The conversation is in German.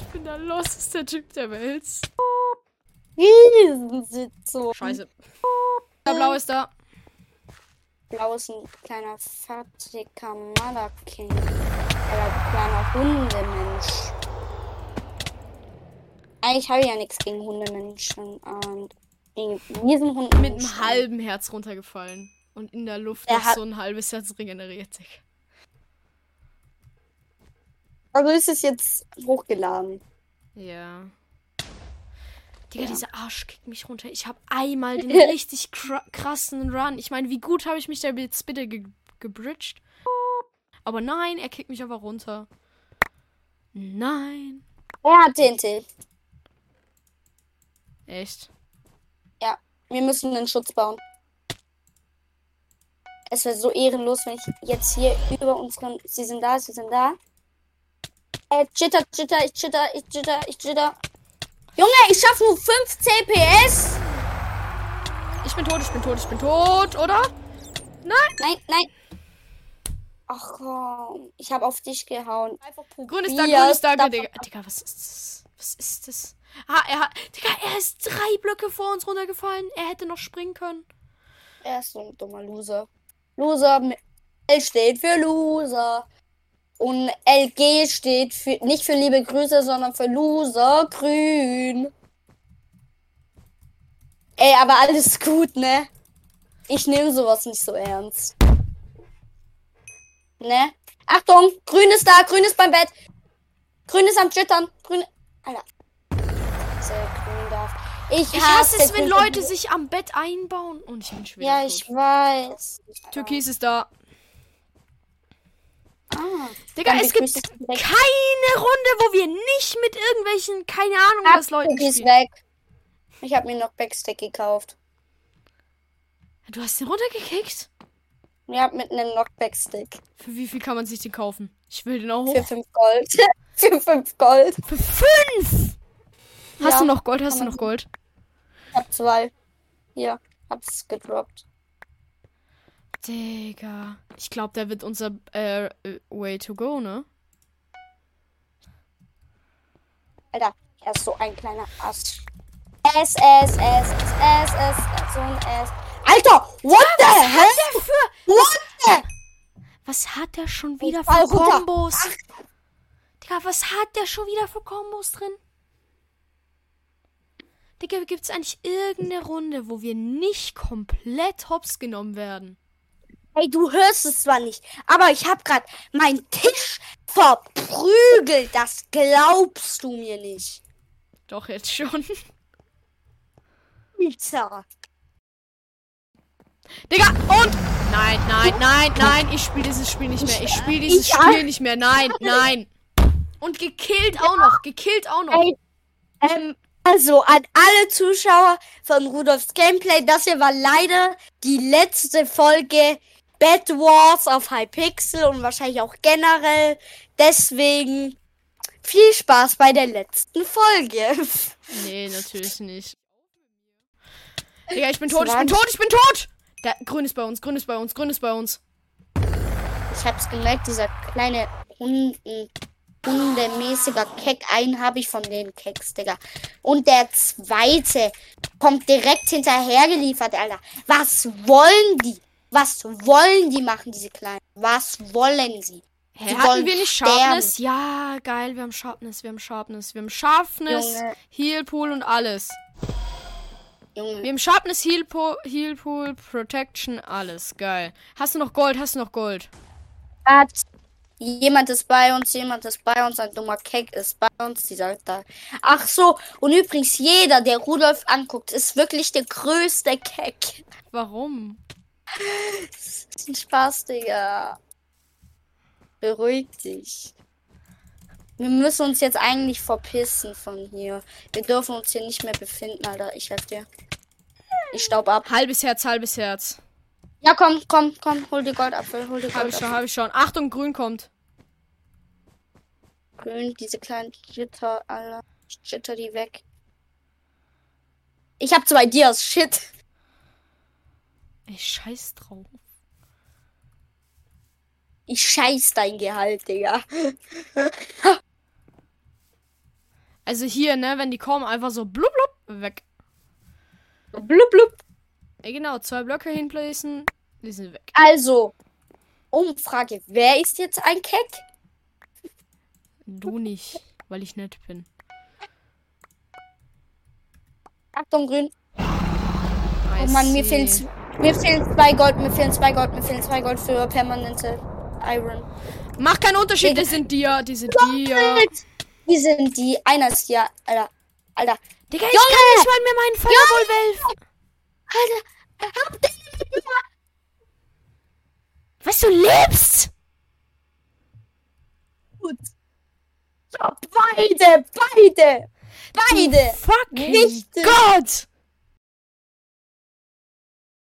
ich bin der loseste Typ der Welt. Riesensitzung. Scheiße. Der Blau ist da. Blau ist ein kleiner fertiger Malakin. Ein kleiner Hundemensch. Eigentlich habe ich ja nichts gegen Hundemenschen. Und gegen diesen Hundemenschen. Mit einem halben Herz runtergefallen. Und in der Luft Er ist hat- so ein halbes Herz regeneriert sich. Also ist es jetzt hochgeladen. Ja. Digga, Ja. dieser Arsch kickt mich runter. Ich habe einmal den richtig kra- krassen Run. Ich meine, wie gut habe ich mich da jetzt bitte ge gebridged? Aber nein, er kickt mich einfach runter. Nein. Er hat TNT. Echt? Ja, wir müssen einen Schutz bauen. Es wäre so ehrenlos, wenn ich jetzt hier über unseren. Sie sind da, sie sind da. Äh, jitter, jitter, ich jitter, ich jitter, ich jitter. Junge, ich schaffe nur 5 CPS. Ich bin tot, ich bin tot, ich bin tot, oder? Nein. Nein, nein. Ach komm, ich habe auf dich gehauen. Einfach Grün ist da, grün ist da, Digga. Digga, was ist das? Was ist das? Ah, er hat. Digga, er ist drei Blöcke vor uns runtergefallen. Er hätte noch springen können. Er ist so ein dummer Loser. Loser. L steht für Loser. Und LG steht für nicht für liebe Grüße, sondern für Loser grün. Ey, aber alles gut, ne? Ich nehme sowas nicht so ernst. Ne? Achtung, grün ist da, grün ist beim Bett. Grün ist am Jittern. Grün. Alter. Sehr grün darf. Ich, Ich hasse es, wenn Leute sich am Bett einbauen. Und ich bin schwer. Ja, ich weiß. Türkis ist da. Ah. Digga, es gibt keine Runde, wo wir nicht mit irgendwelchen, keine Ahnung, Ab, was Leuten ist spielen. weg. Ich habe mir noch Backstack gekauft. Du hast den runtergekickt? Ja, mit einem Knockback-Stick. Für wie viel kann man sich den kaufen? Ich will den auch Für hoch. 5 Gold. Für 5 Gold. Für fünf! Hast Ja, du noch Gold? Hast du noch Gold? Ich hab zwei. Hier, hab's gedroppt. Digga. Ich glaube, der wird unser äh, äh, Way to go, ne? Alter, er ist so ein kleiner Ass. S, S, S, S, S, S, so ein S. Alter, what the hell? What the? Was hat der schon wieder Ich fall für. Kombos? Digga, was hat der schon wieder für Kombos drin? Digga, gibt's eigentlich irgendeine Runde, wo wir nicht komplett hops genommen werden? Hey, du hörst es zwar nicht, aber ich hab grad meinen Tisch verprügelt. Das glaubst du mir nicht. Doch, jetzt schon. Alter. Digga, und? Nein, nein, nein, nein, ich spiele dieses Spiel nicht mehr. Ich spiele dieses ich- Spiel nicht mehr. Nein, nein. Und gekillt auch noch. Gekillt auch noch. Ey, ähm, also an alle Zuschauer von Rudolfs Gameplay, das hier war leider die letzte Folge Bad Wars auf Hypixel und wahrscheinlich auch generell. Deswegen viel Spaß bei der letzten Folge. Nee, natürlich nicht. Digga, ich bin tot, ich bin tot, ich bin tot! Der Grün ist bei uns, Grün ist bei uns, Grün ist bei uns. Ich hab's gemerkt, dieser kleine Hunden, hundemäßiger Keck, einen habe ich von den Kecks, Digga. Und der zweite kommt direkt hinterher geliefert, Alter. Was wollen die? Was wollen die machen, diese Kleinen? Was wollen sie? Hä, Die hatten wollen wir nicht. Sharpness? Ja, geil, wir haben Sharpness, wir haben Sharpness, wir haben Sharpness, Junge. Heal Pool und alles. Junge, Wir haben Sharpness, Heal Pool, Heal Pool, Protection, alles. Geil. Hast du noch Gold? Hast du noch Gold? hat jemand ist bei uns, jemand ist bei uns, ein dummer Keck ist bei uns, dieser da. Ach so, und übrigens jeder, der Rudolf anguckt, ist wirklich der größte Keck. Warum? Das ist ein Spaß, Digga. Beruhig dich. Wir müssen uns jetzt eigentlich verpissen von hier. Wir dürfen uns hier nicht mehr befinden, Alter. Ich helfe dir. Ich staub ab. Halbes Herz, halbes Herz. Ja, komm, komm, komm. Hol die Goldapfel, hol die Hab ich schon, Goldapfel. hab ich schon. Achtung, Grün kommt. Grün, diese kleinen Jitter, Alter. Ich jitter die weg. Ich hab zwei Dias, shit. Ey, scheiß drauf. Ich scheiß dein Gehalt, Digga. Also hier, ne, wenn die kommen, einfach so blub blub weg. Blub, blub. Ja, genau, zwei Blöcke hinplacen, die sind weg. Also, Umfrage. Wer ist jetzt ein Keck? Du nicht, weil ich nett bin. Achtung, grün. Oh Mann, mir fehlen, mir fehlen zwei Gold, mir fehlen zwei Gold, mir fehlen zwei Gold für permanente Iron. Macht keinen Unterschied, die sind dir, die sind dir. Wie sind die? Einer ist ja, Alter. Alter. Digga, ich Junge! kann nicht mal mehr meinen Fireball werfen. Alter. Hab den. Was du lebst? Gut. Ja, beide, beide. Beide. Fucking Gott!